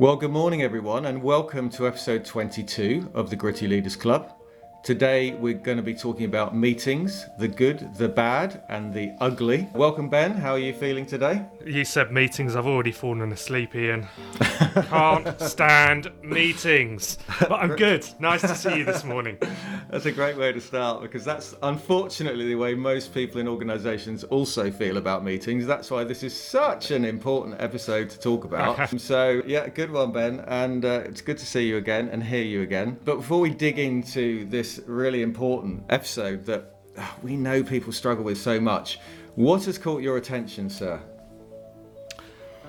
Well, good morning, everyone, and welcome to episode 22 of the Gritty Leaders Club. Today, we're going to be talking about meetings the good, the bad, and the ugly. Welcome, Ben. How are you feeling today? You said meetings. I've already fallen asleep, Ian. Can't stand meetings. But I'm good. Nice to see you this morning. That's a great way to start because that's unfortunately the way most people in organisations also feel about meetings. That's why this is such an important episode to talk about. so, yeah, good one, Ben. And uh, it's good to see you again and hear you again. But before we dig into this really important episode that uh, we know people struggle with so much, what has caught your attention, sir?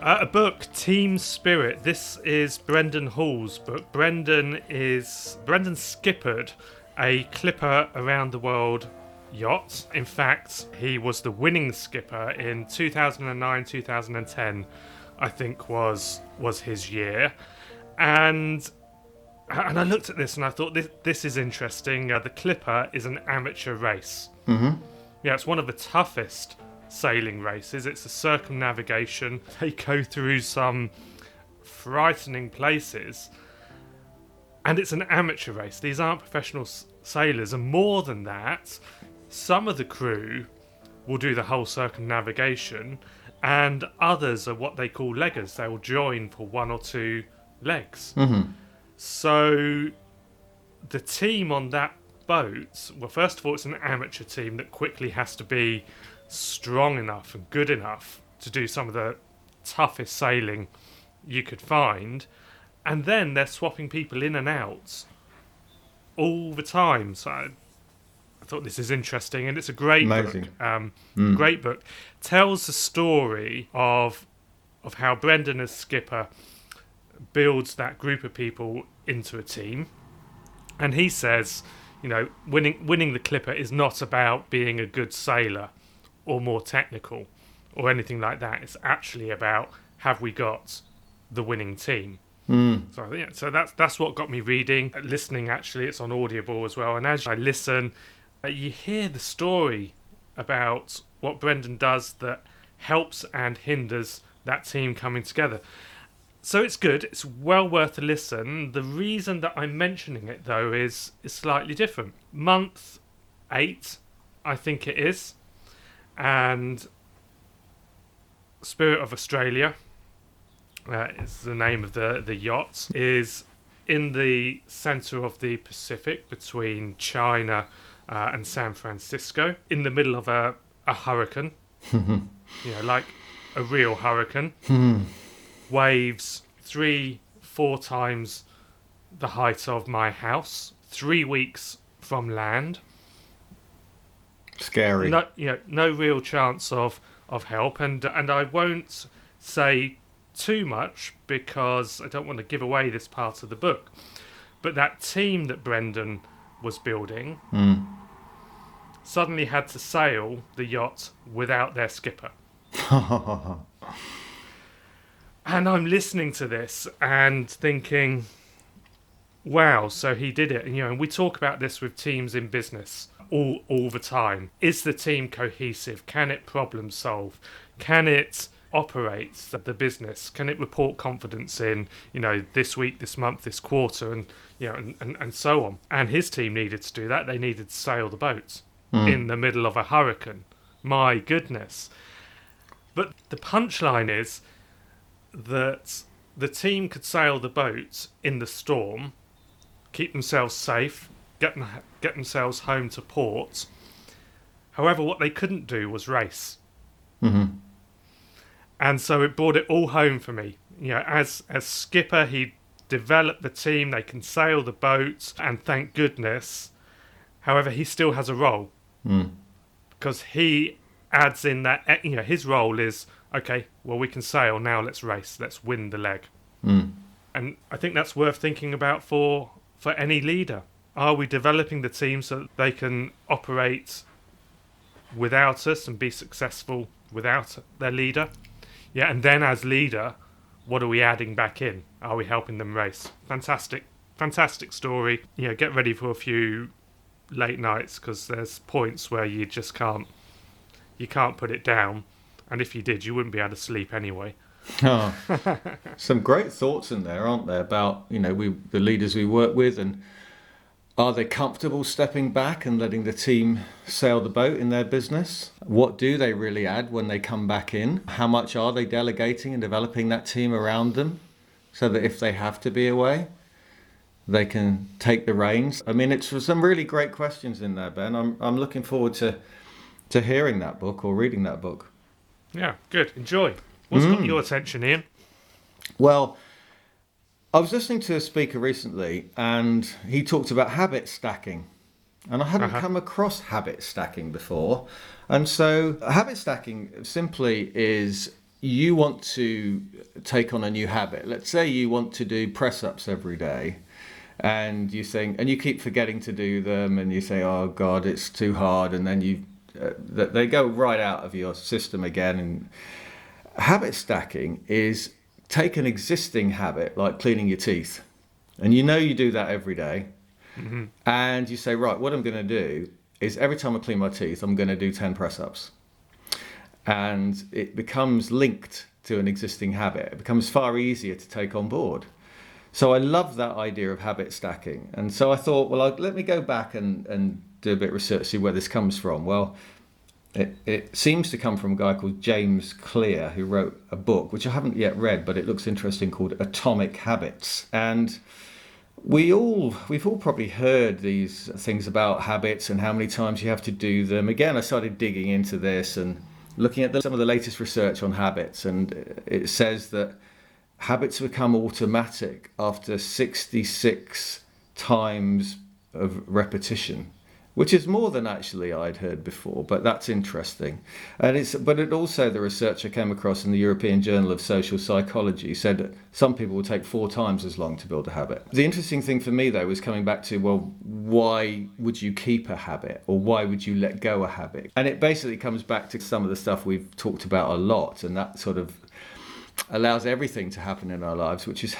Uh, a book, Team Spirit. This is Brendan Hall's book. Brendan is Brendan skippered a clipper around the world yacht. In fact, he was the winning skipper in 2009, 2010. I think was was his year, and and I looked at this and I thought this this is interesting. Uh, the Clipper is an amateur race. Mm-hmm. Yeah, it's one of the toughest sailing races. It's a circumnavigation. They go through some frightening places, and it's an amateur race. These aren't professional s- sailors, and more than that, some of the crew will do the whole circumnavigation, and others are what they call leggers. They will join for one or two legs. Mm-hmm. So the team on that boat, well, first of all, it's an amateur team that quickly has to be strong enough and good enough to do some of the toughest sailing you could find. And then they're swapping people in and out all the time. So I, thought this is interesting, and it's a great Amazing. book. Um, Mm. Great book. Tells the story of of how Brendan as skipper builds that group of people into a team. And he says, you know, winning winning the Clipper is not about being a good sailor or more technical or anything like that. It's actually about have we got the winning team. Mm. So yeah, so that's that's what got me reading, listening. Actually, it's on Audible as well. And as I listen, uh, you hear the story about what Brendan does that helps and hinders that team coming together. So it's good. It's well worth a listen. The reason that I'm mentioning it though is is slightly different. Month eight, I think it is, and Spirit of Australia uh, is the name of the the yacht is in the center of the Pacific between China uh, and San Francisco, in the middle of a a hurricane. you know, like a real hurricane. Waves three, four times the height of my house. Three weeks from land. Scary. No, you know, no real chance of of help, and and I won't say too much because I don't want to give away this part of the book. But that team that Brendan was building Mm. suddenly had to sail the yacht without their skipper. And I'm listening to this and thinking, wow, so he did it. And, you know, and we talk about this with teams in business all, all the time. Is the team cohesive? Can it problem solve? Can it operate the, business? Can it report confidence in, you know, this week, this month, this quarter, and, you know, and, and, and so on? And his team needed to do that. They needed to sail the boat hmm. in the middle of a hurricane. My goodness. But the punchline is that the team could sail the boat in the storm, keep themselves safe, get them, get themselves home to port. However, what they couldn't do was race, Mm-hmm. and so it brought it all home for me. You know, as as skipper, he developed the team; they can sail the boat, and thank goodness. However, he still has a role Mm. because he adds in that eh, you know his role is okay. Well, we can sail now. Let's race. Let's win the leg. Mm. And I think that's worth thinking about for for any leader. Are we developing the team so that they can operate without us and be successful without their leader? Yeah, and then as leader, what are we adding back in? Are we helping them race? Fantastic, fantastic story. You know, get ready for a few late nights because there's points where you just can't you can't put it down, and if you did, you wouldn't be able to sleep anyway. Oh, some great thoughts in there, aren't there? About you know we the leaders we work with, and are they comfortable stepping back and letting the team sail the boat in their business? What do they really add when they come back in? How much are they delegating and developing that team around them, so that if they have to be away, they can take the reins? I mean, it's some really great questions in there, Ben. I'm I'm looking forward to to hearing that book or reading that book. Yeah, good. Enjoy. What's got your attention, Ian? Well, I was listening to a speaker recently and he talked about habit stacking. And I hadn't Uh-huh. come across habit stacking before. And so, habit stacking simply is you want to take on a new habit. Let's say you want to do press ups every day. And you think, and you keep forgetting to do them, and you say, "Oh God, it's too hard," and then you, uh, they go right out of your system again. And habit stacking is take an existing habit like cleaning your teeth. And you know you do that every day, and you say right what i'm going to do is every time i clean my teeth i'm going to do 10 press ups and it becomes linked to an existing habit. It becomes far easier to take on board. So i love that idea of habit stacking. And so i thought well I, let me go back and, and do a bit of research see where this comes from well it, it seems to come from a guy called James Clear, who wrote a book, which I haven't yet read, but it looks interesting, called Atomic Habits. And we all, we've all probably heard these things about habits and how many times you have to do them. Again, I started digging into this and looking at the, some of the latest research on habits, and it says that habits become automatic after 66 times of repetition which is more than actually I'd heard before, but that's interesting. And it's but it also the research I came across in the European Journal of Social Psychology said some people will take four times as long to build a habit. The interesting thing for me though was coming back to well, why would you keep a habit or why would you let go a habit? And it basically comes back to some of the stuff we've talked about a lot, and that sort of allows everything to happen in our lives, which is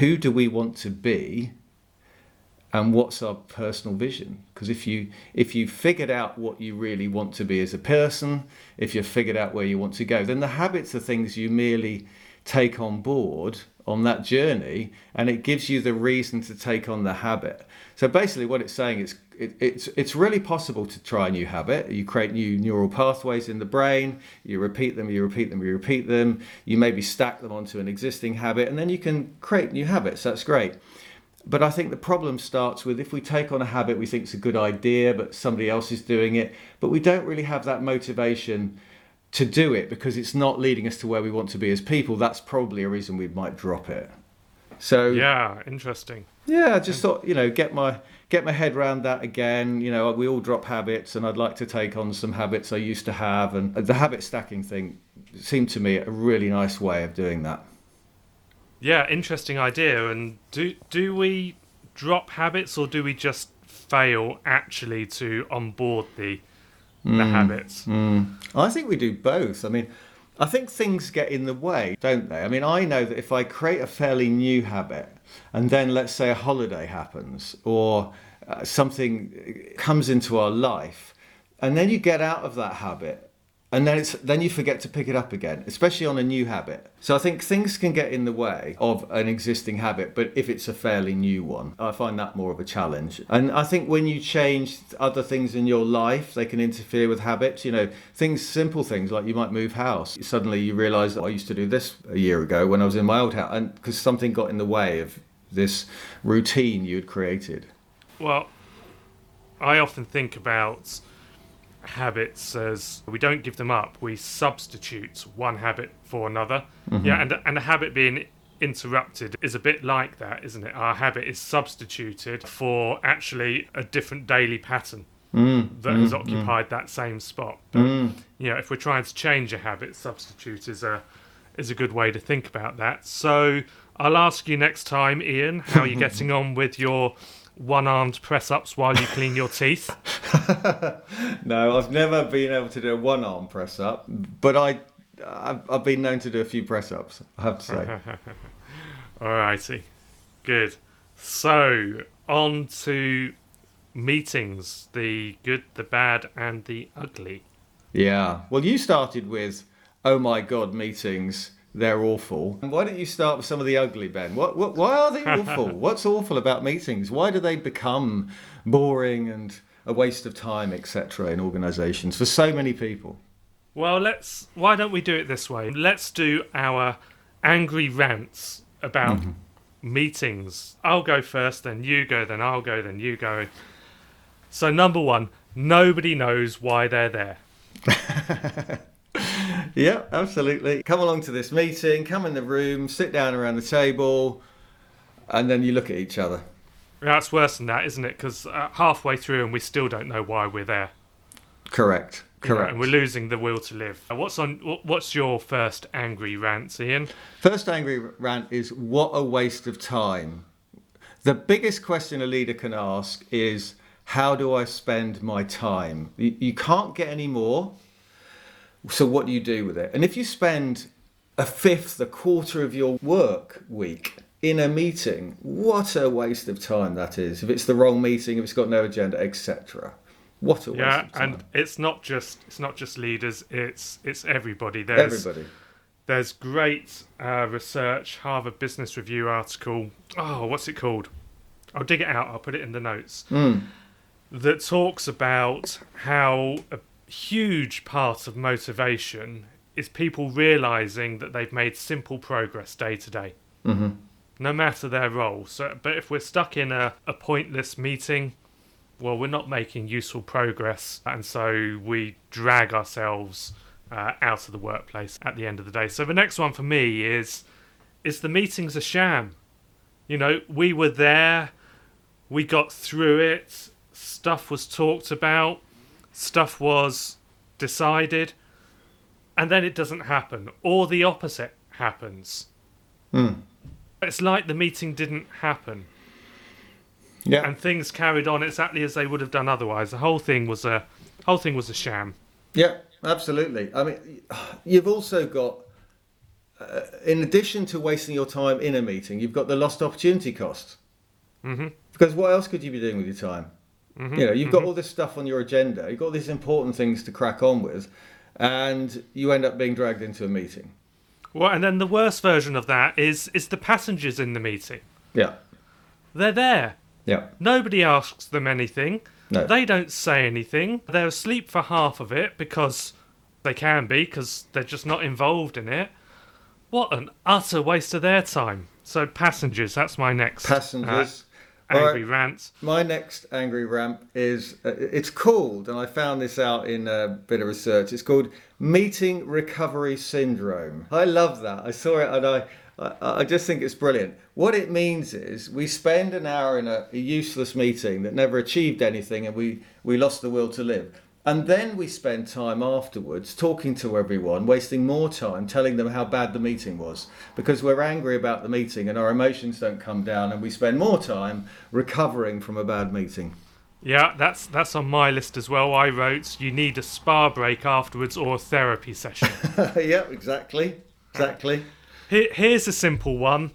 who do we want to be and what's our personal vision? Because if you if you figured out what you really want to be as a person if you've figured out where you want to go then the habits are things you merely take on board on that journey and it gives you the reason to take on the habit. So basically what it's saying is it, it's it's really possible to try a new habit. You create new neural pathways in the brain. You repeat them you repeat them you repeat them. You maybe stack them onto an existing habit and then you can create new habits. That's great but I think the problem starts with if we take on a habit we think is a good idea, but somebody else is doing it, but we don't really have that motivation to do it because it's not leading us to where we want to be as people. That's probably a reason we might drop it. So Yeah, interesting. yeah, I just thought you know get my get my head around that again. You know, we all drop habits, and I'd like to take on some habits I used to have, and the habit stacking thing seemed to me a really nice way of doing that. Yeah, interesting idea. And do do we drop habits or do we just fail actually to onboard the the habits? I think we do both. I mean, I think things get in the way, don't they? I mean, I know that if I create a fairly new habit and then let's say a holiday happens or uh, something comes into our life and then you get out of that habit and then it's then you forget to pick it up again especially on a new habit. So i think things can get in the way of an existing habit but if it's a fairly new one i find that more of a challenge. And i think when you change other things in your life they can interfere with habits you know things simple things like you might move house. Suddenly you realize that i used to do this a year ago when i was in my old house and because something got in the way of this routine you'd created. Well, I often think about habits as we don't give them up, we substitute one habit for another. Mm-hmm. Yeah, and and a habit being interrupted is a bit like that, isn't it? Our habit is substituted for actually a different daily pattern mm, that has mm, mm. occupied that same spot. But, you know, if we're trying to change a habit, substitute is a is a good way to think about that. So I'll ask you next time, Ian, how you're getting on with your one-armed press-ups while you clean your teeth. No, I've never been able to do a one arm press up, but I, I've, I've been known to do a few press ups, I have to say. Alrighty, good. So on to meetings: the good, the bad, and the ugly. yeah. Well, you started with, oh my God, meetings. They're awful. Why don't you start with some of the ugly, Ben? What, what why are they awful? What's awful about meetings? Why do they become boring and a waste of time, etc., in organisations for so many people? Well, let's. Why don't we do it this way? Let's do our angry rants about Mm-hmm. meetings. I'll go first, then you go, then I'll go, then you go. So, number one, nobody knows why they're there. Yeah, absolutely. Come along to this meeting, come in the room, sit down around the table, and then you look at each other. That's worse than that, isn't it? Because uh, halfway through and we still don't know why we're there. Correct. You know, Correct. and we're losing the will to live. Uh, What's on? What's your first angry rant, Ian? First angry rant is what a waste of time. The biggest question a leader can ask is how do I spend my time? You, you can't get any more. So what do you do with it? And if you spend a fifth, a quarter of your work week in a meeting, what a waste of time that is. If it's the wrong meeting, if it's got no agenda, etc. What a waste Yeah, of time. and it's not just it's not just leaders. It's it's everybody. There's Everybody. there's great uh, research, Harvard Business Review article. Oh, what's it called? I'll dig it out. I'll put it in the notes. That talks about how a huge part of motivation is people realizing that they've made simple progress day to day, no matter their role. So, but if we're stuck in a, a pointless meeting, well, we're not making useful progress, and so we drag ourselves uh, out of the workplace at the end of the day. So the next one for me is is the meeting's a sham. You know, we were there, we got through it, stuff was talked about, stuff was decided, and then it doesn't happen, or the opposite happens. It's like the meeting didn't happen Yeah. and things carried on exactly as they would have done otherwise. The whole thing was a whole thing was a sham. Yeah, absolutely. I mean, you've also got, uh, in addition to wasting your time in a meeting, you've got the lost opportunity cost. Mm-hmm. Because what else could you be doing with your time? You know, you've got all this stuff on your agenda, you've got all these important things to crack on with, and you end up being dragged into a meeting. Well, and then the worst version of that is is the passengers in the meeting. Yeah, They're there. yeah, Nobody asks them anything. No. They don't say anything. They're asleep for half of it because they can be because they're just not involved in it. What an utter waste of their time. So passengers, that's my next uh, passengers. All right. angry rant. My next angry rant is uh, it's called, and I found this out in a bit of research. It's called meeting recovery syndrome. I love that. I saw it and I. I I just think it's brilliant. What it means is we spend an hour in a, a useless meeting that never achieved anything and we, we lost the will to live. And then we spend time afterwards talking to everyone, wasting more time telling them how bad the meeting was because we're angry about the meeting and our emotions don't come down and we spend more time recovering from a bad meeting. Yeah, that's that's on my list as well. I wrote you need a spa break afterwards or a therapy session. yeah, exactly. Exactly. Here, here's a simple one: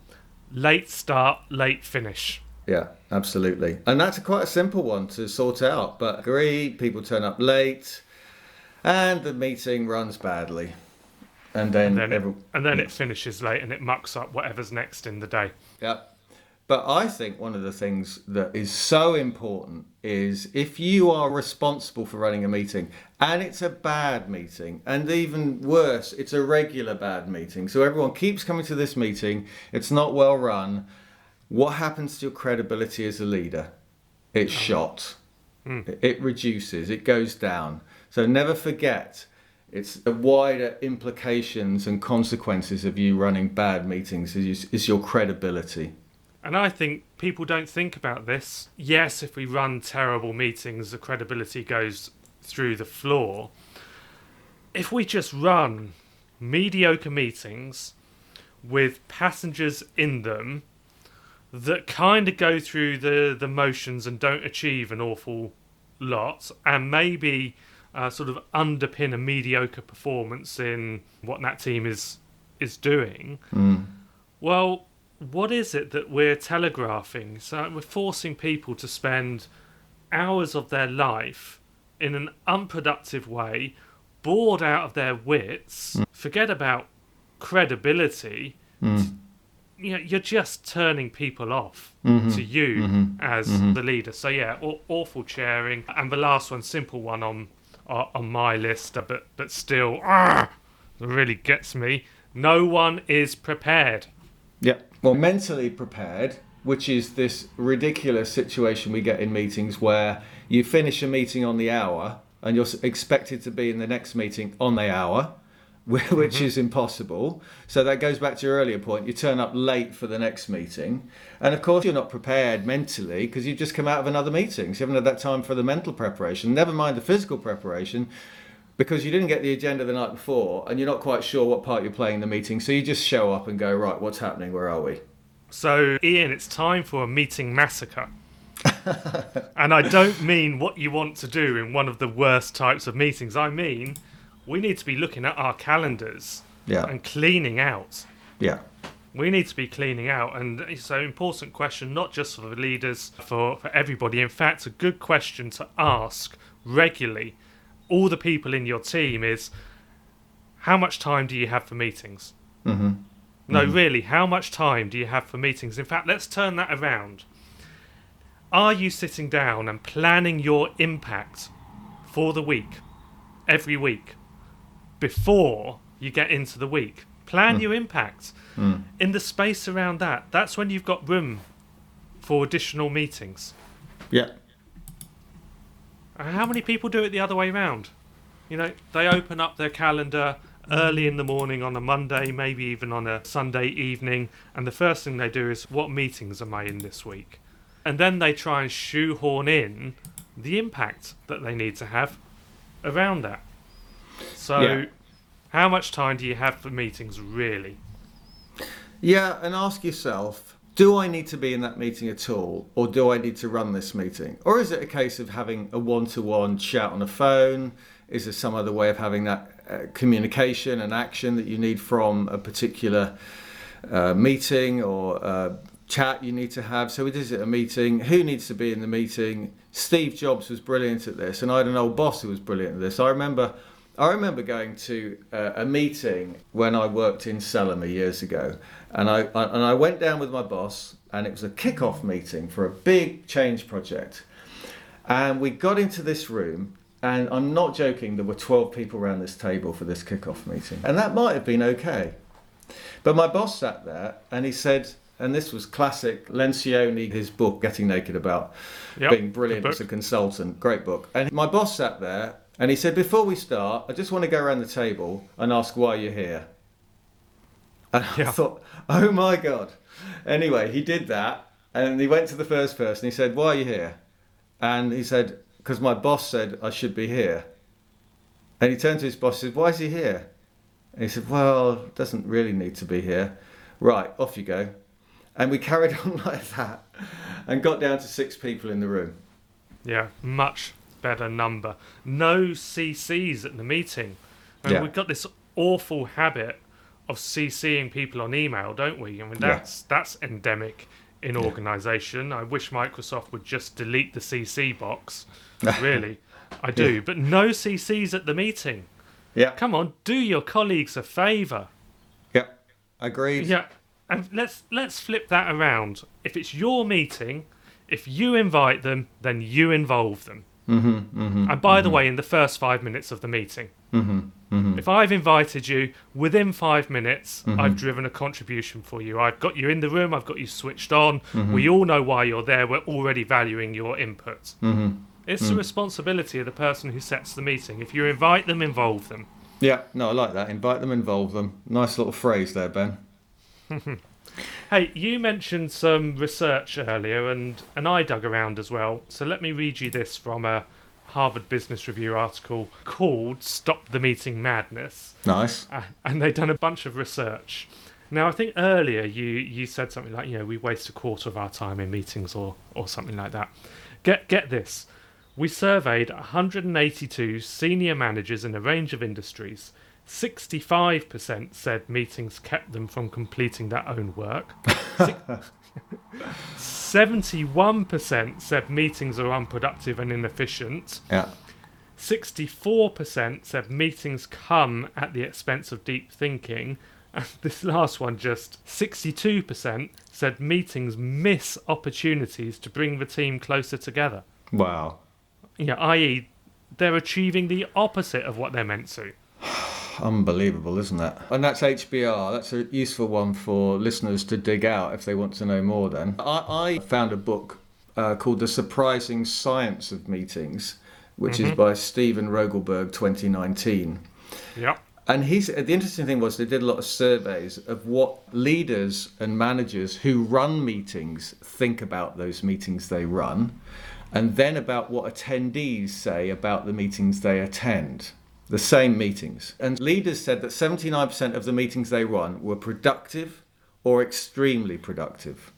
late start, late finish. Yeah, absolutely. And that's a quite a simple one to sort out, but agree, people turn up late and the meeting runs badly. And then, And then, it, every- and then it finishes late and it mucks up whatever's next in the day. Yeah. But I think one of the things that is so important is if you are responsible for running a meeting and it's a bad meeting, and even worse, it's a regular bad meeting, so everyone keeps coming to this meeting, it's not well run, what happens to your credibility as a leader? It's uh-huh. shot. Hmm. It- It reduces, it goes down. So never forget, it's the wider implications and consequences of you running bad meetings is, is your credibility. And I think people don't think about this. Yes, if we run terrible meetings, the credibility goes through the floor. If we just run mediocre meetings with passengers in them that kind of go through the, the motions and don't achieve an awful lot, and maybe uh, sort of underpin a mediocre performance in what that team is is doing, well, what is it that we're telegraphing? So we're forcing people to spend hours of their life in an unproductive way, bored out of their wits, forget about credibility, Mm. You know, you're just turning people off Mm-hmm. to you as the leader. So yeah, aw- awful chairing. And the last one, simple one on uh, on my list, uh, but but still, ah, really gets me. No one is prepared. Yeah. Well, mentally prepared, which is this ridiculous situation we get in meetings where you finish a meeting on the hour and you're expected to be in the next meeting on the hour, wh- which mm-hmm. is impossible. So that goes back to your earlier point. You turn up late for the next meeting. And of course, you're not prepared mentally because you've just come out of another meeting. So you haven't had that time for the mental preparation, never mind the physical preparation because you didn't get the agenda the night before and you're not quite sure what part you're playing in the meeting. So you just show up and go, right, what's happening? Where are we? So Ian, it's time for a meeting massacre. and I don't mean what you want to do in one of the worst types of meetings. I mean, we need to be looking at our calendars Yeah. and cleaning out. Yeah. We need to be cleaning out, and it's an important question, not just for the leaders, for, for everybody. In fact, a good question to ask regularly, all the people in your team, is how much time do you have for meetings? Mm-hmm. No, really, how much time do you have for meetings? In fact, let's turn that around. Are you sitting down and planning your impact for the week, every week, before you get into the week? Plan hmm. your impact. Hmm. In the space around that, that's when you've got room for additional meetings. Yeah. How many people do it the other way round? You know, they open up their calendar early in the morning on a Monday, maybe even on a Sunday evening, and the first thing they do is, what meetings am I in this week? And then they try and shoehorn in the impact that they need to have around that. So, Yeah. how much time do you have for meetings, really? Yeah, and ask yourself, do I need to be in that meeting at all, or do I need to run this meeting? Or is it a case of having a one to one chat on a phone? Is there some other way of having that uh, communication and action that you need from a particular uh, meeting or uh, chat you need to have? So, is it a meeting? Who needs to be in the meeting? Steve Jobs was brilliant at this, and I had an old boss who was brilliant at this. I remember. I remember going to uh, a meeting when I worked in Selma years ago, and I, I and I went down with my boss, and it was a kick-off meeting for a big change project, and we got into this room, and I'm not joking, there were 12 people around this table for this kick-off meeting, and that might have been okay, but my boss sat there, and he said, and this was classic Lencioni, his book Getting Naked about Yep, being brilliant as a consultant. Great book. And my boss sat there and he said, Before we start, I just want to go around the table and ask why you're here. And I thought, Oh my God. Anyway, he did that and he went to the first person. He said, Why are you here? And he said, Because my boss said I should be here. And he turned to his boss and said, Why is he here? And he said, Well, doesn't really need to be here. Right, off you go. And we carried on like that and got down to six people in the room. Yeah, much better number. No CCs at the meeting. And Yeah. we've got this awful habit of CCing people on email, don't we? I mean, Yeah. that's that's endemic in organisation. I wish Microsoft would just delete the CC box. Really, I do. But no CCs at the meeting. Yeah. Come on, do your colleagues a favour. Yeah. Agreed. Yeah, and let's let's flip that around. If it's your meeting, if you invite them, then you involve them. Mm-hmm, mm-hmm, And by the way, in the first five minutes of the meeting, mm-hmm, mm-hmm. if I've invited you, within five minutes, Mhm. I've driven a contribution for you. I've got you in the room, I've got you switched on. We all know why you're there. We're already valuing your input. Mm-hmm. It's the responsibility of the person who sets the meeting. If you invite them, involve them. Yeah, no, I like that. Invite them, involve them. Nice little phrase there, Ben. Hey, you mentioned some research earlier, and, and I dug around as well. So let me read you this from a Harvard Business Review article called Stop the Meeting Madness. Nice. Uh, and they've done a bunch of research. Now, I think earlier you, you said something like, you know, we waste a quarter of our time in meetings or, or something like that. Get, get this. We surveyed 182 senior managers in a range of industries. 65% said meetings kept them from completing their own work. 71% said meetings are unproductive and inefficient. Yeah. 64% said meetings come at the expense of deep thinking, And this last one, just 62% said meetings miss opportunities to bring the team closer together. Wow. Yeah, i.e., they're achieving the opposite of what they're meant to. Unbelievable, isn't that? And that's HBR. That's a useful one for listeners to dig out if they want to know more. Then I, I found a book uh, called The Surprising Science of Meetings, which is by Steven Rogelberg, 2019. Yeah. And he's the interesting thing was they did a lot of surveys of what leaders and managers who run meetings think about those meetings they run, and then about what attendees say about the meetings they attend. The same meetings. And leaders said that 79% of the meetings they run were productive or extremely productive.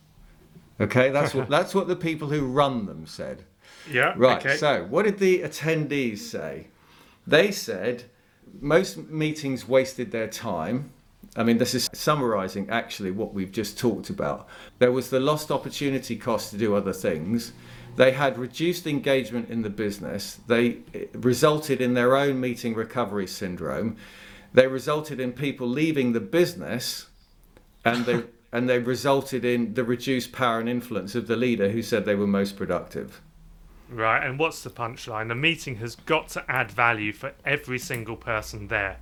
Okay, that's what that's what the people who run them said. Yeah. Right. Okay. So, what did the attendees say? They said most meetings wasted their time. I mean, this is summarizing actually what we've just talked about. There was the lost opportunity cost to do other things. They had reduced engagement in the business. They it resulted in their own meeting recovery syndrome. They resulted in people leaving the business and they and they resulted in the reduced power and influence of the leader who said they were most productive. Right. And what's the punchline? The meeting has got to add value for every single person there,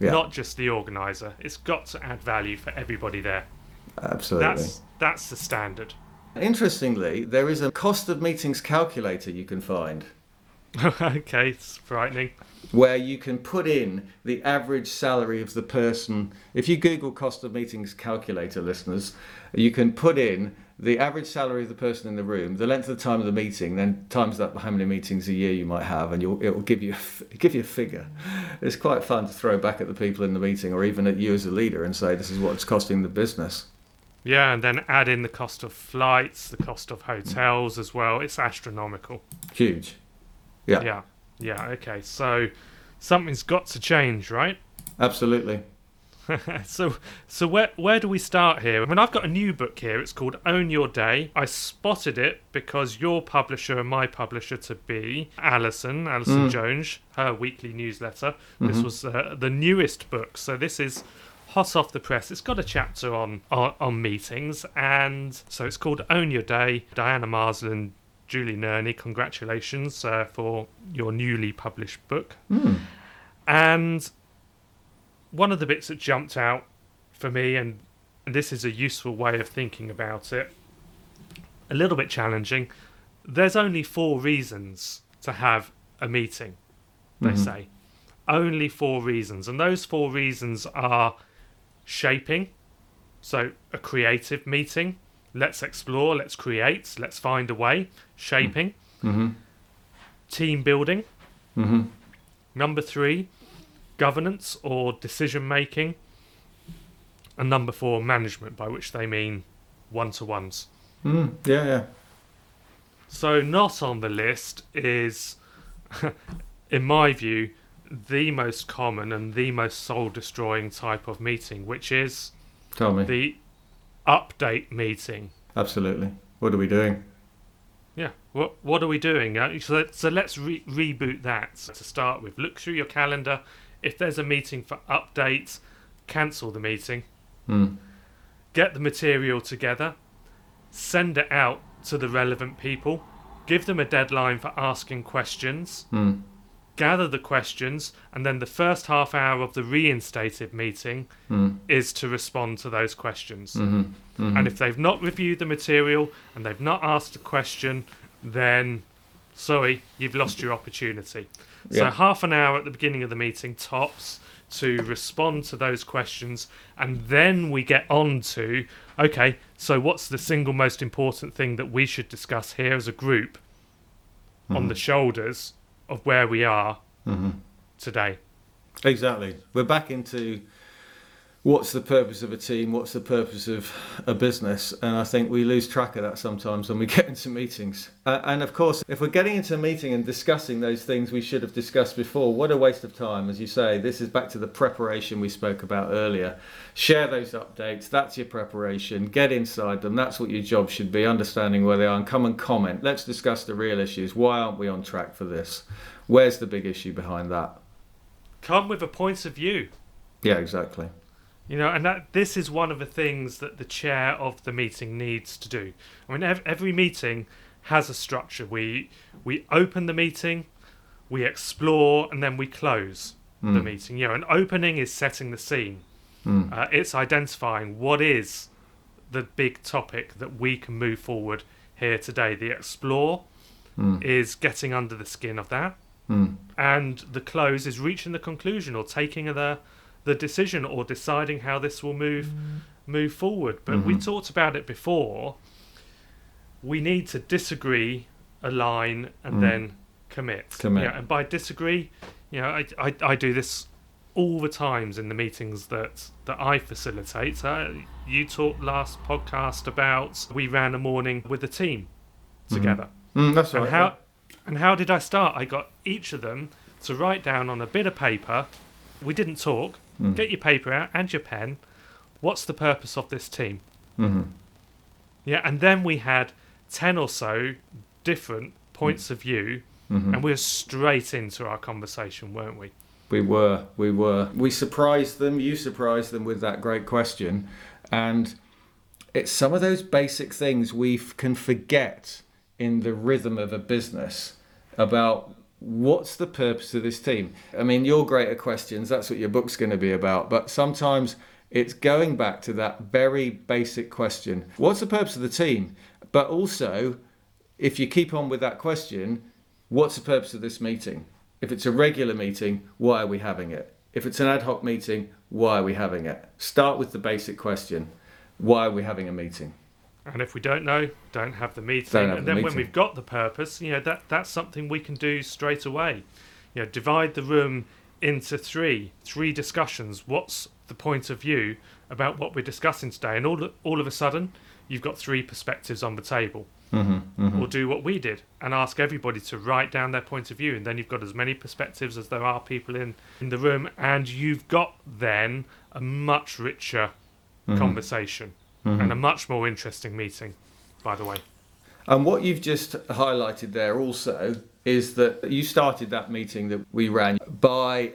Yeah, not just the organizer. It's got to add value for everybody there. absolutely. That's that's the standard. Interestingly, there is a cost of meetings calculator you can find okay, it's frightening. where you can put in the average salary of the person. If you Google cost of meetings calculator, listeners, you can put in the average salary of the person in the room, the length of the time of the meeting, then times that by how many meetings a year you might have, and you'll, it will give you give you a figure. It's quite fun to throw back at the people in the meeting, or even at you as a leader, and say this is what it's costing the business. Yeah, and then add in the cost of flights, the cost of hotels as well. It's astronomical. Huge. Yeah, Yeah. Yeah, okay. So something's got to change, right? absolutely. so so where where do we start here? I mean I've got a new book here. It's called Own Your Day. I spotted it because your publisher and my publisher to be Alison, Alison Jones, her weekly newsletter. This was uh, the newest book. So this is hot off the press. It's got a chapter on, on on meetings and so it's called Own Your Day. Diana Marsden Julie Nerney, congratulations uh, for your newly published book. And one of the bits that jumped out for me, and, and this is a useful way of thinking about it, a little bit challenging. There's only four reasons to have a meeting, they say. Only four reasons. And those four reasons are shaping, so a creative meeting. Let's explore, let's create, let's find a way. Shaping. Mm-hmm. Team building. Mm-hmm. Number three, governance or decision making. And number four, management, by which they mean one to ones. Mm, yeah, yeah. So, not on the list is, in my view, the most common and the most soul destroying type of meeting, which is Tell me. the update meeting. Absolutely. What are we doing? Yeah. What What are we doing? Uh, so, so let's re- reboot that to start with. Look through your calendar. If there's a meeting for updates, cancel the meeting. Mm. Get the material together. Send it out to the relevant people. Give them a deadline for asking questions. Mm. Gather the questions, and then the first half hour of the reinstated meeting Mm. is to respond to those questions. Mm-hmm. Mm-hmm. And if they've not reviewed the material and they've not asked a question, then sorry, you've lost your opportunity. So half an hour at the beginning of the meeting tops to respond to those questions, and then we get on to okay, so what's the single most important thing that we should discuss here as a group on the shoulders of where we are Mm-hmm. today? Exactly. We're back into what's the purpose of a team, what's the purpose of a business, and I think we lose track of that sometimes when we get into meetings. Uh, and of course, if we're getting into a meeting and discussing those things we should have discussed before, what a waste of time. As you say, this is back to the preparation we spoke about earlier. Share those updates, that's your preparation, get inside them, that's what your job should be, understanding where they are, and come and comment. Let's discuss the real issues. Why aren't we on track for this? Where's the big issue behind that? Come with a point of view. Yeah, exactly. You know, and that this is one of the things that the chair of the meeting needs to do. I mean, ev- every meeting has a structure. We we open the meeting, we explore, and then we close the hmm. meeting. You know, an opening is setting the scene. Hmm. Uh, it's identifying what is the big topic that we can move forward here today. The explore hmm. is getting under the skin of that, and the close is reaching the conclusion or taking the the decision or deciding how this will move move forward. But we talked about it before. We need to disagree, align, and then commit. Commit. Yeah, and by disagree, you know, I, I, I do this all the times in the meetings that that I facilitate. Uh, you talked last podcast about we ran a morning with the team together. Mm, that's right. And how and how did I start? I got each of them to write down on a bit of paper. We didn't talk. Get your paper out and your pen. What's the purpose of this team? hmm Yeah, and then we had ten or so different points of view, hmm and we were straight into our conversation, weren't we? We were, we were. We surprised them. You surprised them with that great question, and it's some of those basic things we f- can forget in the rhythm of a business about what's the purpose of this team. I mean, your greater questions. That's what your book's going to be about. But sometimes it's going back to that very basic question: What's the purpose of the team? But also, if you keep on with that question, what's the purpose of this meeting? If it's a regular meeting, why are we having it? If it's an ad hoc meeting, why are we having it? Start with the basic question why are we having a meeting? And if we don't know, don't have the meeting. Have and the then when we've got the purpose, you know, that that's something we can do straight away. You know, divide the room into three, three discussions. What's the point of view about what we're discussing today? And all all of a sudden, you've got three perspectives on the table. Mm-hmm, Or do what we did and ask everybody to write down their point of view, and then you've got as many perspectives as there are people in in the room, and you've got then a much richer Mm-hmm. conversation Mm-hmm. and a much more interesting meeting. By the way. And what you've just highlighted there also is that you started that meeting that we ran by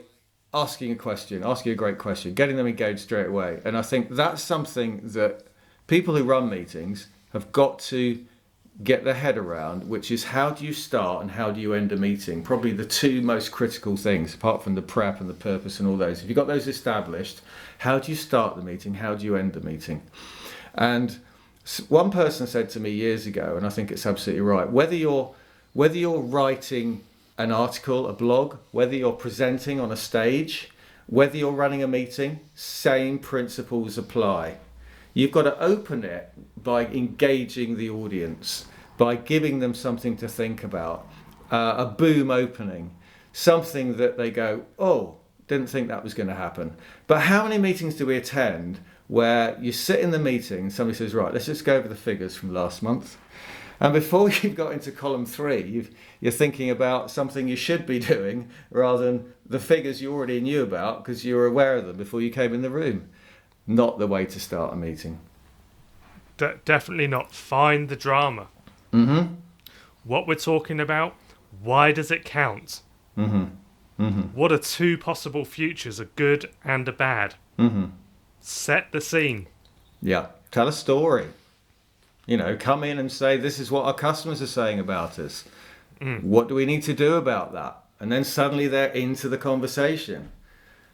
asking a question, asking a great question, getting them engaged straight away. And I think that's something that people who run meetings have got to get their head around, which is how do you start and how do you end a meeting? Probably the two most critical things, apart from the prep and the purpose and all those. If you've got those established, how do you start the meeting? How do you end the meeting? And one person said to me years ago, and I think it's absolutely right. Whether you're whether you're writing an article, a blog, whether you're presenting on a stage, whether you're running a meeting, same principles apply. You've got to open it by engaging the audience, by giving them something to think about, uh, a boom opening, something that they go, oh, didn't think that was going to happen. But how many meetings do we attend where you sit in the meeting and somebody says, right, let's just go over the figures from last month. And before you've got into column three, you've, you're thinking about something you should be doing rather than the figures you already knew about because you were aware of them before you came in the room. Not the way to start a meeting. De- definitely not. Find the drama. Mm-hmm. What we're talking about, why does it count? Mm-hmm. Mm-hmm. What are two possible futures, a good and a bad? Mm-hmm. Set the scene. Yeah. Tell a story. You know, come in and say, this is what our customers are saying about us. Mm. What do we need to do about that? And then suddenly they're into the conversation.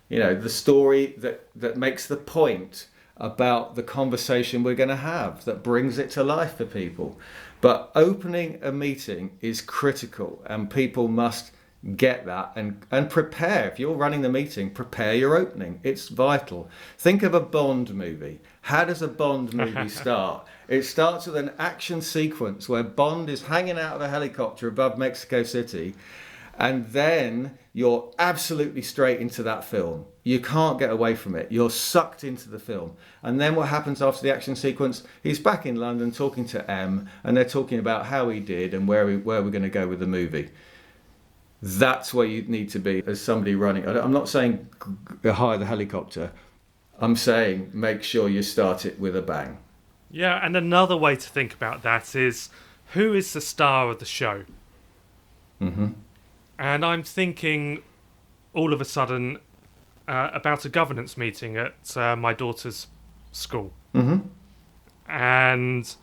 You know, the story that, that makes the point about the conversation we're going to have, that brings it to life for people. But opening a meeting is critical, and people must get that and, and prepare. If you're running the meeting, prepare your opening. It's vital. Think of a Bond movie. How does a Bond movie start? It starts with an action sequence where Bond is hanging out of a helicopter above Mexico City, and then you're absolutely straight into that film. You can't get away from it. You're sucked into the film. And then what happens after the action sequence? He's back in London talking to M, and they're talking about how he did and where we where we're going to go with the movie. That's where you need to be as somebody running. I'm not saying hire the helicopter. I'm saying make sure you start it with a bang. Yeah, and another way to think about that is who is the star of the show? Mm-hmm. And I'm thinking all of a sudden uh, about a governance meeting at uh, my daughter's school. Mm-hmm. And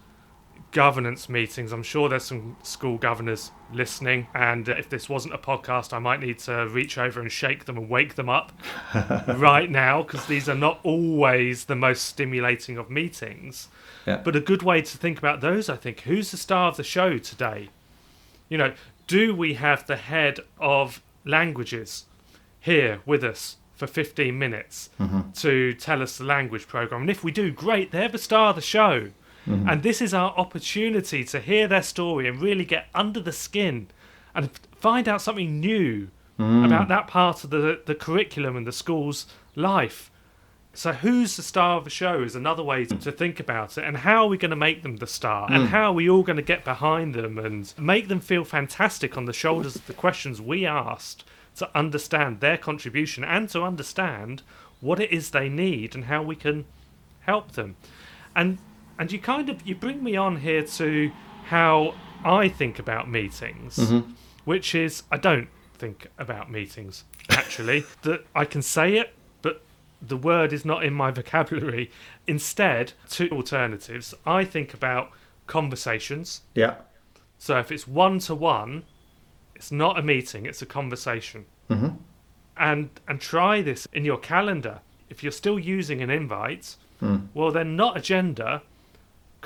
governance meetings, I'm sure there's some school governors listening. And if this wasn't a podcast, I might need to reach over and shake them and wake them up right now because these are not always the most stimulating of meetings. Yeah. But a good way to think about those, I think, who's the star of the show today? You know, do we have the head of languages here with us for 15 minutes mm-hmm. to tell us the language program? And if we do, great, they're the star of the show. Mm-hmm. And this is our opportunity to hear their story and really get under the skin and find out something new mm. about that part of the, the curriculum and the school's life. So, who's the star of the show is another way to think about it, and how are we going to make them the star, and mm. how are we all going to get behind them and make them feel fantastic on the shoulders of the questions we asked to understand their contribution and to understand what it is they need and how we can help them. And and you kind of you bring me on here to how I think about meetings, which is I don't think about meetings actually. that I can say it, but the word is not in my vocabulary. Instead, two alternatives. I think about conversations. Yeah. So if it's one to one, it's not a meeting; it's a conversation. Mm-hmm. And and try this in your calendar. If you're still using an invite, Mm. well then not agenda,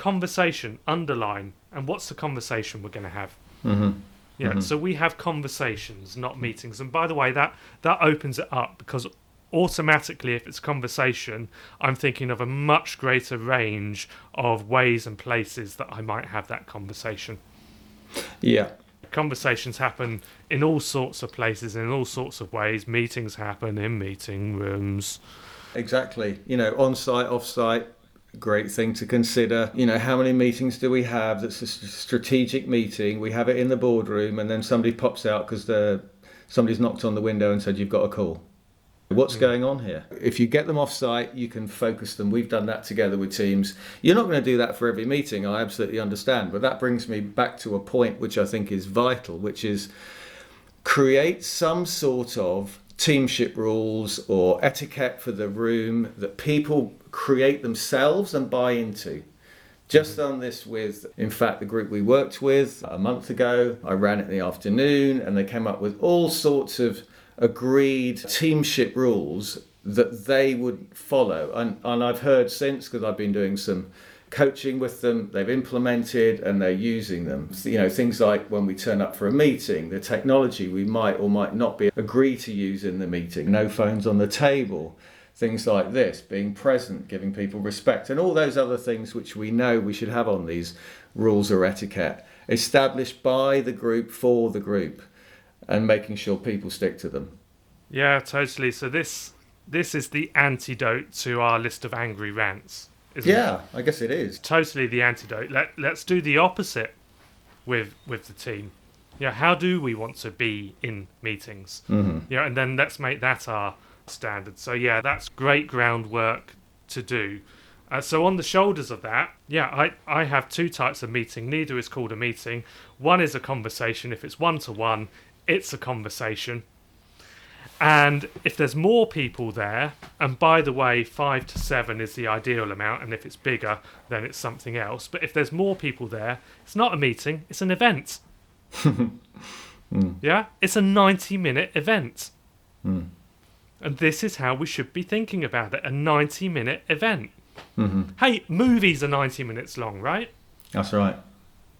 conversation underline. And what's the conversation we're going to have? Mm-hmm. Yeah, so we have conversations, not meetings. And by the way, that that opens it up because automatically, if it's conversation, I'm thinking of a much greater range of ways and places that I might have that conversation. Yeah. Conversations happen in all sorts of places, in all sorts of ways. Meetings happen in meeting rooms. Exactly. You know, on site, off site, great thing to consider. You know, how many meetings do we have that's a strategic meeting? We have it in the boardroom, and then somebody pops out because the somebody's knocked on the window and said, You've got a call. What's hmm. going on here? If you get them off site, you can focus them. We've done that together with teams. You're not going to do that for every meeting, I absolutely understand. But that brings me back to a point which I think is vital, which is create some sort of teamship rules or etiquette for the room that people create themselves and buy into. Just done this with, in fact, the group we worked with a month ago. I ran it in the afternoon and they came up with all sorts of agreed teamship rules that they would follow. And, and I've heard since, because I've been doing some coaching with them, they've implemented and they're using them. You know, things like when we turn up for a meeting, the technology we might or might not be agree to use in the meeting, no phones on the table, things like this, being present, giving people respect, and all those other things which we know we should have on these rules or etiquette, established by the group for the group, and making sure people stick to them. Yeah, totally. So this this is the antidote to our list of angry rants. Isn't it? Yeah, I guess it is. totally the antidote. Let let's do the opposite with with the team. Yeah, how do we want to be in meetings? Mm-hmm. Yeah, and then let's make that our standard. So yeah, that's great groundwork to do. Uh, so on the shoulders of that, yeah, I, I have two types of meeting. Neither is called a meeting. One is a conversation. If it's one to one, it's a conversation. And if there's more people there, and by the way, five to seven is the ideal amount, and if it's bigger, then it's something else. But if there's more people there, it's not a meeting, it's an event. Hmm. Yeah? It's a 90 minute event. Hmm. And this is how we should be thinking about it a 90 minute event. Mm-hmm. Hey, movies are 90 minutes long, right? That's right.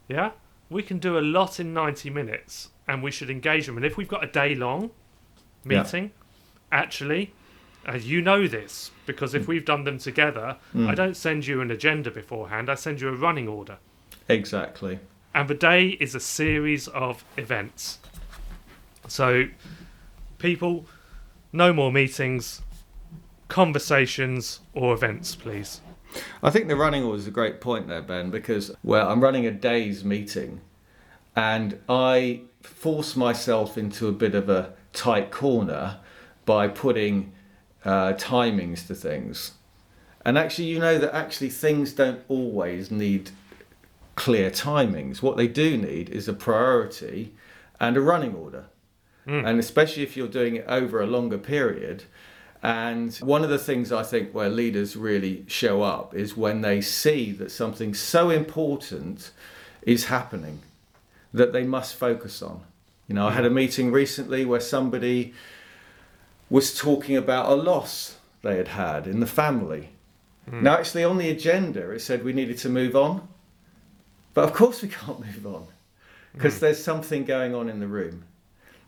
Yeah? We can do a lot in 90 minutes and we should engage them. And if we've got a day long Yeah. meeting, actually, uh, you know this because if we've done them together, I don't send you an agenda beforehand, I send you a running order. Exactly. And the day is a series of events. So, people, no more meetings, conversations, or events, please. I think the running order is a great point there, Ben, because well, I'm running a day's meeting, and I force myself into a bit of a tight corner by putting uh, timings to things. And actually, you know that actually things don't always need clear timings. What they do need is a priority and a running order. And especially if you're doing it over a longer period. And one of the things I think where leaders really show up is when they see that something so important is happening that they must focus on. You know, I had a meeting recently where somebody was talking about a loss they had had in the family. Mm. Now, actually, on the agenda, it said we needed to move on. But of course, we can't move on because mm. there's something going on in the room.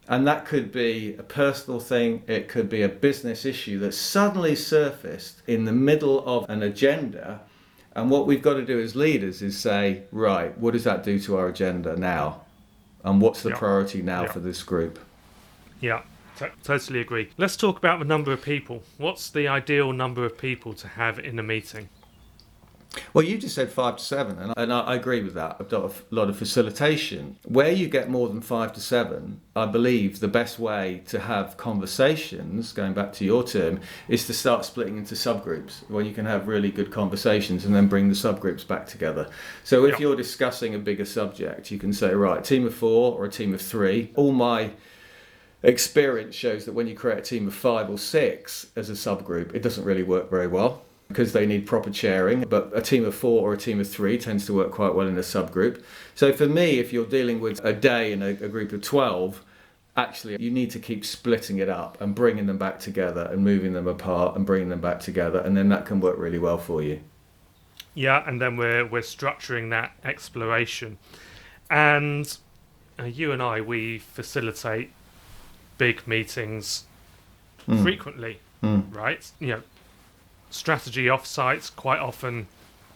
And that could be a personal thing, it could be a business issue that suddenly surfaced in the middle of an agenda. And what we've got to do as leaders is say, right, what does that do to our agenda now? And what's the priority now for this group? Yeah, t- totally agree. Let's talk about the number of people. What's the ideal number of people to have in a meeting? Well, you just said five to seven, and I, and I agree with that. I've done a lot of facilitation. Where you get more than five to seven, I believe the best way to have conversations, going back to your term, is to start splitting into subgroups where you can have really good conversations and then bring the subgroups back together. So if you're discussing a bigger subject, you can say, right, team of four or a team of three. All my experience shows that when you create a team of five or six as a subgroup, it doesn't really work very well because they need proper chairing. But a team of four or a team of three tends to work quite well in a subgroup. So for me, if you're dealing with a day in a, a group of 12, actually you need to keep splitting it up and bringing them back together and moving them apart and bringing them back together. And then that can work really well for you. Yeah, and then we're, we're structuring that exploration. And uh, you and I, we facilitate big meetings mm. frequently, mm. right? You know, strategy offsites quite often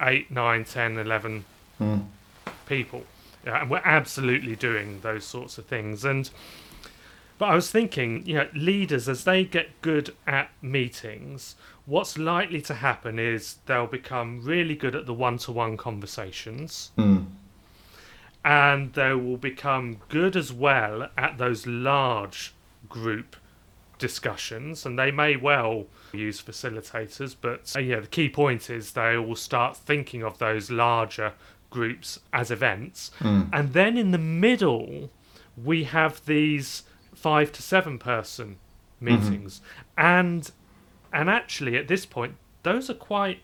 8, 9, 10, 11 mm. people. Yeah, and we're absolutely doing those sorts of things. And but I was thinking, you know, leaders as they get good at meetings, what's likely to happen is they'll become really good at the one-to-one conversations. Mm. And they will become good as well at those large group discussions, and they may well use facilitators, but uh, yeah, the key point is they will start thinking of those larger groups as events. Mm. And then in the middle, we have these five to seven person meetings. Mm-hmm. And and actually at this point, those are quite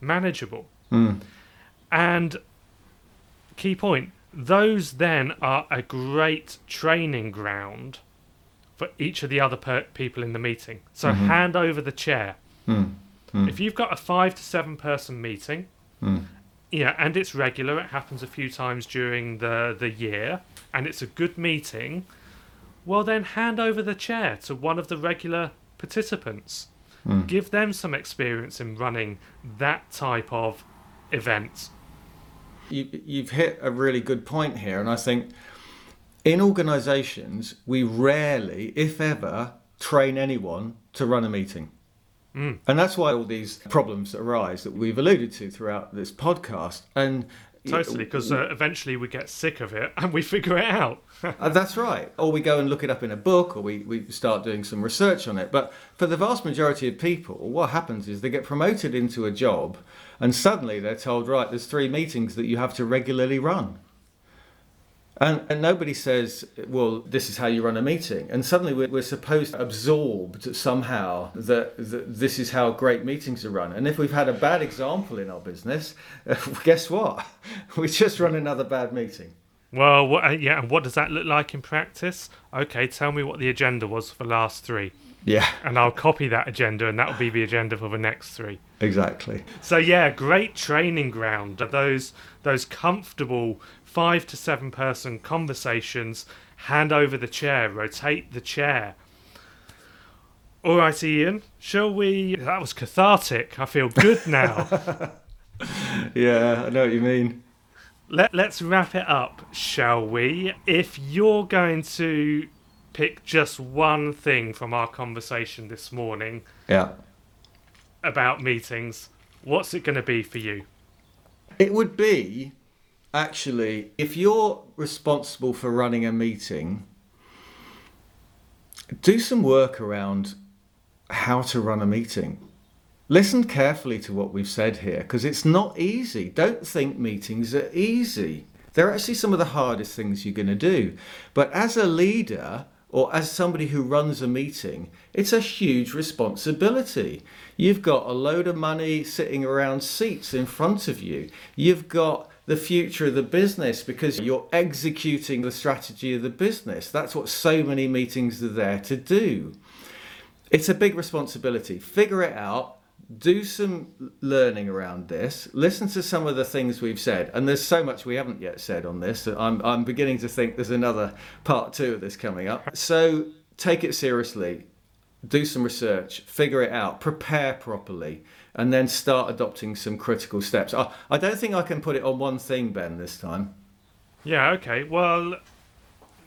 manageable. Mm. And key point, those then are a great training ground for each of the other per- people in the meeting. So mm-hmm. hand over the chair. Mm. Mm. If you've got a five to seven person meeting, mm. yeah, and it's regular, it happens a few times during the, the year, and it's a good meeting, well, then hand over the chair to one of the regular participants. Mm. Give them some experience in running that type of event. You, you've hit a really good point here, and I think in organisations, we rarely, if ever, train anyone to run a meeting. Mm. And that's why all these problems arise that we've alluded to throughout this podcast. And Totally, because uh, eventually we get sick of it and we figure it out. uh, that's right. Or we go and look it up in a book or we, we start doing some research on it. But for the vast majority of people, what happens is they get promoted into a job and suddenly they're told, right, there's three meetings that you have to regularly run. And, and nobody says, well, this is how you run a meeting. And suddenly we're, we're supposed to absorbed somehow that, that this is how great meetings are run. And if we've had a bad example in our business, guess what? We just run another bad meeting. Well, what, uh, yeah, and what does that look like in practice? Okay, tell me what the agenda was for the last three. Yeah. And I'll copy that agenda, and that will be the agenda for the next three. Exactly. So yeah, great training ground. Those those comfortable five to seven person conversations, hand over the chair, rotate the chair. All right, Ian, shall we? That was cathartic. I feel good now. yeah, I know what you mean. Let, let's wrap it up, shall we? If you're going to pick just one thing from our conversation this morning yeah. about meetings, what's it going to be for you? It would be actually, if you're responsible for running a meeting, do some work around how to run a meeting. Listen carefully to what we've said here because it's not easy. Don't think meetings are easy. They're actually some of the hardest things you're going to do. But as a leader, or as somebody who runs a meeting, it's a huge responsibility. You've got a load of money sitting around seats in front of you. You've got the future of the business because you're executing the strategy of the business. That's what so many meetings are there to do. It's a big responsibility. Figure it out. Do some learning around this. Listen to some of the things we've said, and there's so much we haven't yet said on this. I'm I'm beginning to think there's another part two of this coming up. So take it seriously. Do some research. Figure it out. Prepare properly and then start adopting some critical steps. I, I don't think I can put it on one thing, Ben, this time. Yeah. Okay. Well,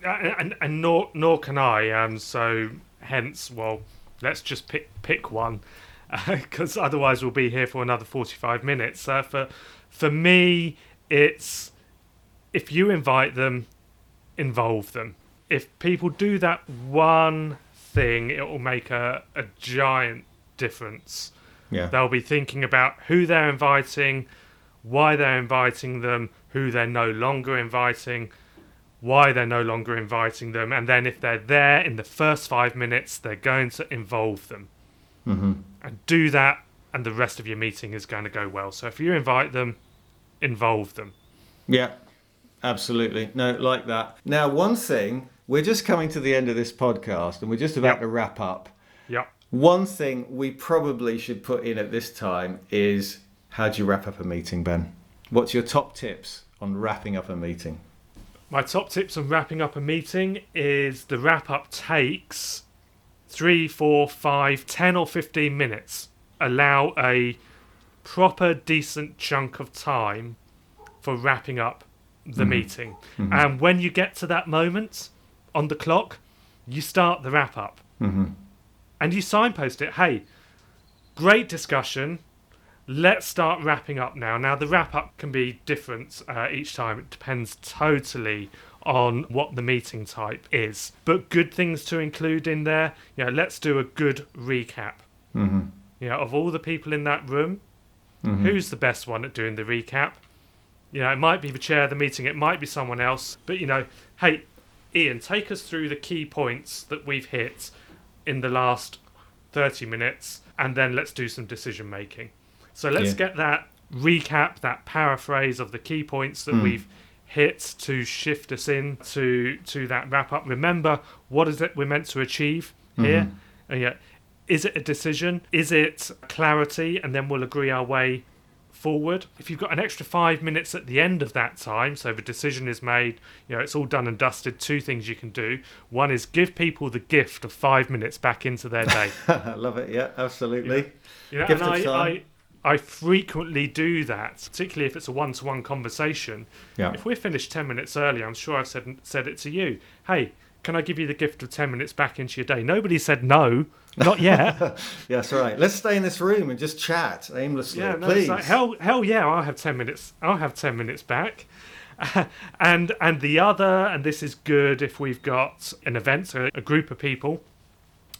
and, and nor nor can I. Um. So hence, well, let's just pick pick one, because uh, otherwise we'll be here for another forty five minutes. Uh, for for me, it's if you invite them, involve them. If people do that one thing, it will make a, a giant difference. Yeah. They'll be thinking about who they're inviting, why they're inviting them, who they're no longer inviting, why they're no longer inviting them, and then if they're there in the first five minutes, they're going to involve them. Mm-hmm. And do that, and the rest of your meeting is going to go well. So if you invite them, involve them. Yeah, absolutely. No, like that. Now, one thing, we're just coming to the end of this podcast and we're just about Yep. to wrap up. Yep. One thing we probably should put in at this time is how do you wrap up a meeting, Ben? What's your top tips on wrapping up a meeting? My top tips on wrapping up a meeting is the wrap up takes three, four, five, ten, or 15 minutes. Allow a proper, decent chunk of time for wrapping up the mm-hmm. meeting. Mm-hmm. And when you get to that moment on the clock, you start the wrap up Mm-hmm. and you signpost it. Hey, great discussion. Let's start wrapping up now. Now, the wrap up can be different uh, each time. It depends totally on what the meeting type is. But good things to include in there. You know, let's do a good recap. Mm-hmm. You know, of all the people in that room, Mhm. who's the best one at doing the recap? You know, it might be the chair of the meeting, it might be someone else. But you know, hey, Ian, take us through the key points that we've hit in the last 30 minutes, and then let's do some decision making. So let's Yeah. get that recap, that paraphrase of the key points that Mm. we've hit to shift us in to to that wrap up. Remember, what is it we're meant to achieve here? Mhm. And yeah, is it a decision? Is it clarity? And then we'll agree our way forward. If you've got an extra five minutes at the end of that time, so the decision is made, you know, it's all done and dusted, two things you can do. One is give people the gift of five minutes back into their day. I love it. Yeah, absolutely. Know, Gift and of I, time. I, I frequently do that, particularly if it's a one to one conversation. Yeah. If we're finished 10 minutes early, I'm sure I've said, said it to you. Hey, can I give you the gift of 10 minutes back into your day? Nobody said no, not yet. Yeah, that's right. Let's stay in this room and just chat aimlessly, Yeah, no, please. like, hell, hell yeah, I'll have ten minutes. I'll have ten minutes back. and and the other, and this is good if we've got an event, so a group of people,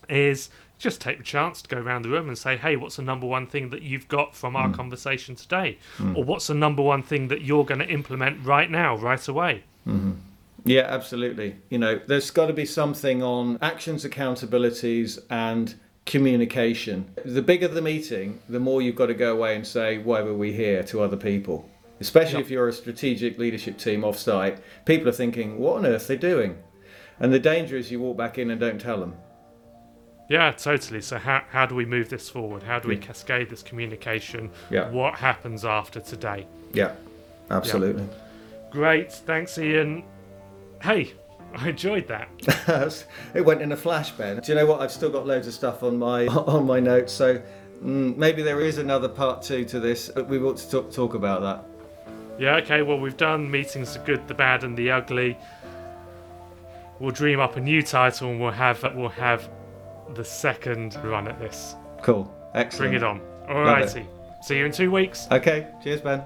is just take the chance to go around the room and say, hey, what's the number one thing that you've got from our hmm. conversation today, hmm. or what's the number one thing that you're going to implement right now, right away. Mm-hmm. Yeah, absolutely. You know, there's got to be something on actions, accountabilities, and communication. The bigger the meeting, the more you've got to go away and say, why were we here to other people? Especially if you're a strategic leadership team off site, people are thinking, what on earth are they doing? And the danger is you walk back in and don't tell them. Yeah, totally. So how how do we move this forward? How do we cascade this communication? Yeah. What happens after today? Yeah, absolutely. Great, thanks, Ian. Hey, I enjoyed that. it went in a flash, Ben. Do you know what? I've still got loads of stuff on my on my notes, so mm, maybe there is another part two to this. But we ought to talk, talk about that. Yeah, okay, well, we've done meetings the good, the bad, and the ugly. We'll dream up a new title and we'll have we'll have the second run at this. Cool. Excellent. Bring it on. Alrighty. See you in two weeks. Okay. Cheers, Ben.